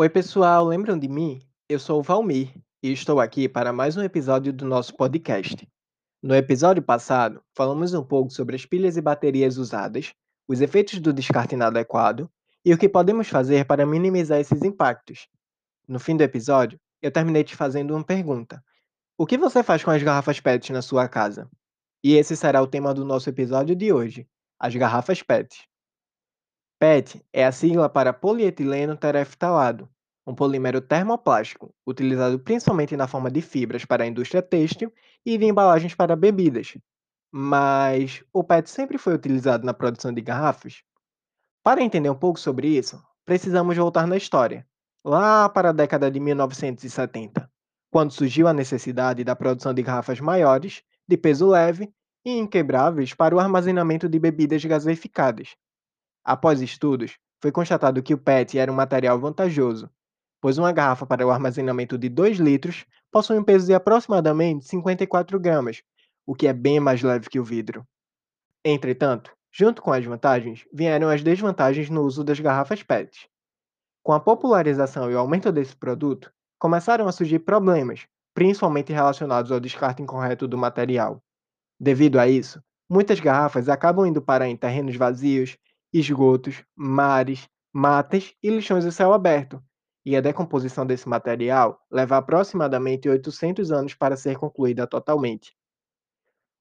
Oi, pessoal, lembram de mim? Eu sou o Valmir e estou aqui para mais um episódio do nosso podcast. No episódio passado, falamos um pouco sobre as pilhas e baterias usadas, os efeitos do descarte inadequado e o que podemos fazer para minimizar esses impactos. No fim do episódio, eu terminei te fazendo uma pergunta: O que você faz com as garrafas PET na sua casa? E esse será o tema do nosso episódio de hoje: as garrafas PET. PET é a sigla para polietileno tereftalado, um polímero termoplástico utilizado principalmente na forma de fibras para a indústria têxtil e de embalagens para bebidas. Mas o PET sempre foi utilizado na produção de garrafas? Para entender um pouco sobre isso, precisamos voltar na história, lá para a década de 1970, quando surgiu a necessidade da produção de garrafas maiores, de peso leve e inquebráveis para o armazenamento de bebidas gaseificadas. Após estudos, foi constatado que o PET era um material vantajoso, pois uma garrafa para o armazenamento de 2 litros possui um peso de aproximadamente 54 gramas, o que é bem mais leve que o vidro. Entretanto, junto com as vantagens, vieram as desvantagens no uso das garrafas PET. Com a popularização e o aumento desse produto, começaram a surgir problemas, principalmente relacionados ao descarte incorreto do material. Devido a isso, muitas garrafas acabam indo parar em terrenos vazios esgotos, mares, matas e lixões a céu aberto, e a decomposição desse material leva aproximadamente 800 anos para ser concluída totalmente.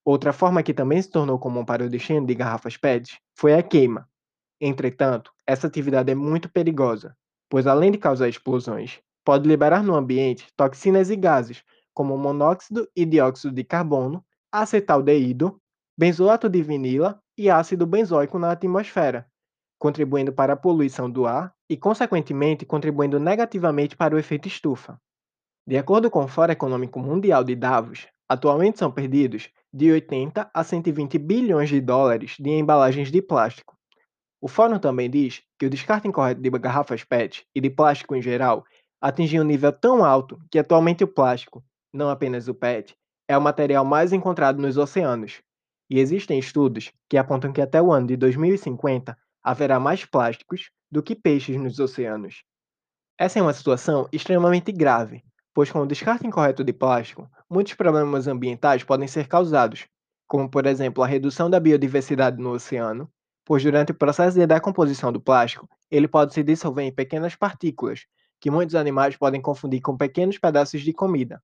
Outra forma que também se tornou comum para o destino de garrafas PET foi a queima. Entretanto, essa atividade é muito perigosa, pois além de causar explosões, pode liberar no ambiente toxinas e gases, como monóxido e dióxido de carbono, acetaldeído, benzoato de vinila e ácido benzoico na atmosfera, contribuindo para a poluição do ar e, consequentemente, contribuindo negativamente para o efeito estufa. De acordo com o Fórum Econômico Mundial de Davos, atualmente são perdidos de 80 a 120 bilhões de dólares de embalagens de plástico. O fórum também diz que o descarte incorreto de garrafas PET e de plástico em geral atingiu um nível tão alto que atualmente o plástico, não apenas o PET, é o material mais encontrado nos oceanos, e existem estudos que apontam que até o ano de 2050 haverá mais plásticos do que peixes nos oceanos. Essa é uma situação extremamente grave, pois com o descarte incorreto de plástico, muitos problemas ambientais podem ser causados, como por exemplo a redução da biodiversidade no oceano, pois durante o processo de decomposição do plástico, ele pode se dissolver em pequenas partículas, que muitos animais podem confundir com pequenos pedaços de comida,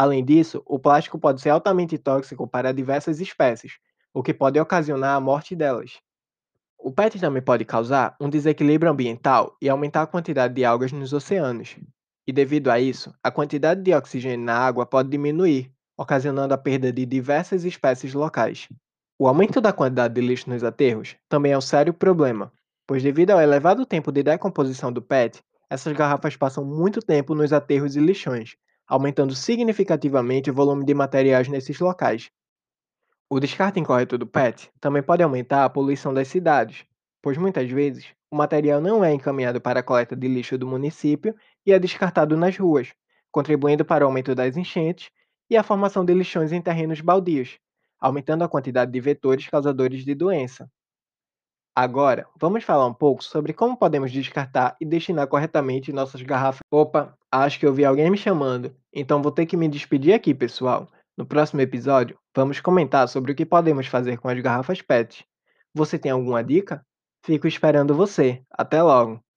Além disso, o plástico pode ser altamente tóxico para diversas espécies, o que pode ocasionar a morte delas. O PET também pode causar um desequilíbrio ambiental e aumentar a quantidade de algas nos oceanos. E devido a isso, a quantidade de oxigênio na água pode diminuir, ocasionando a perda de diversas espécies locais. O aumento da quantidade de lixo nos aterros também é um sério problema, pois devido ao elevado tempo de decomposição do PET, essas garrafas passam muito tempo nos aterros e lixões, aumentando significativamente o volume de materiais nesses locais. O descarte incorreto do PET também pode aumentar a poluição das cidades, pois muitas vezes o material não é encaminhado para a coleta de lixo do município e é descartado nas ruas, contribuindo para o aumento das enchentes e a formação de lixões em terrenos baldios, aumentando a quantidade de vetores causadores de doença. Agora, vamos falar um pouco sobre como podemos descartar e destinar corretamente nossas garrafas. Opa, acho que eu vi alguém me chamando, então vou ter que me despedir aqui, pessoal. No próximo episódio, vamos comentar sobre o que podemos fazer com as garrafas PET. Você tem alguma dica? Fico esperando você. Até logo!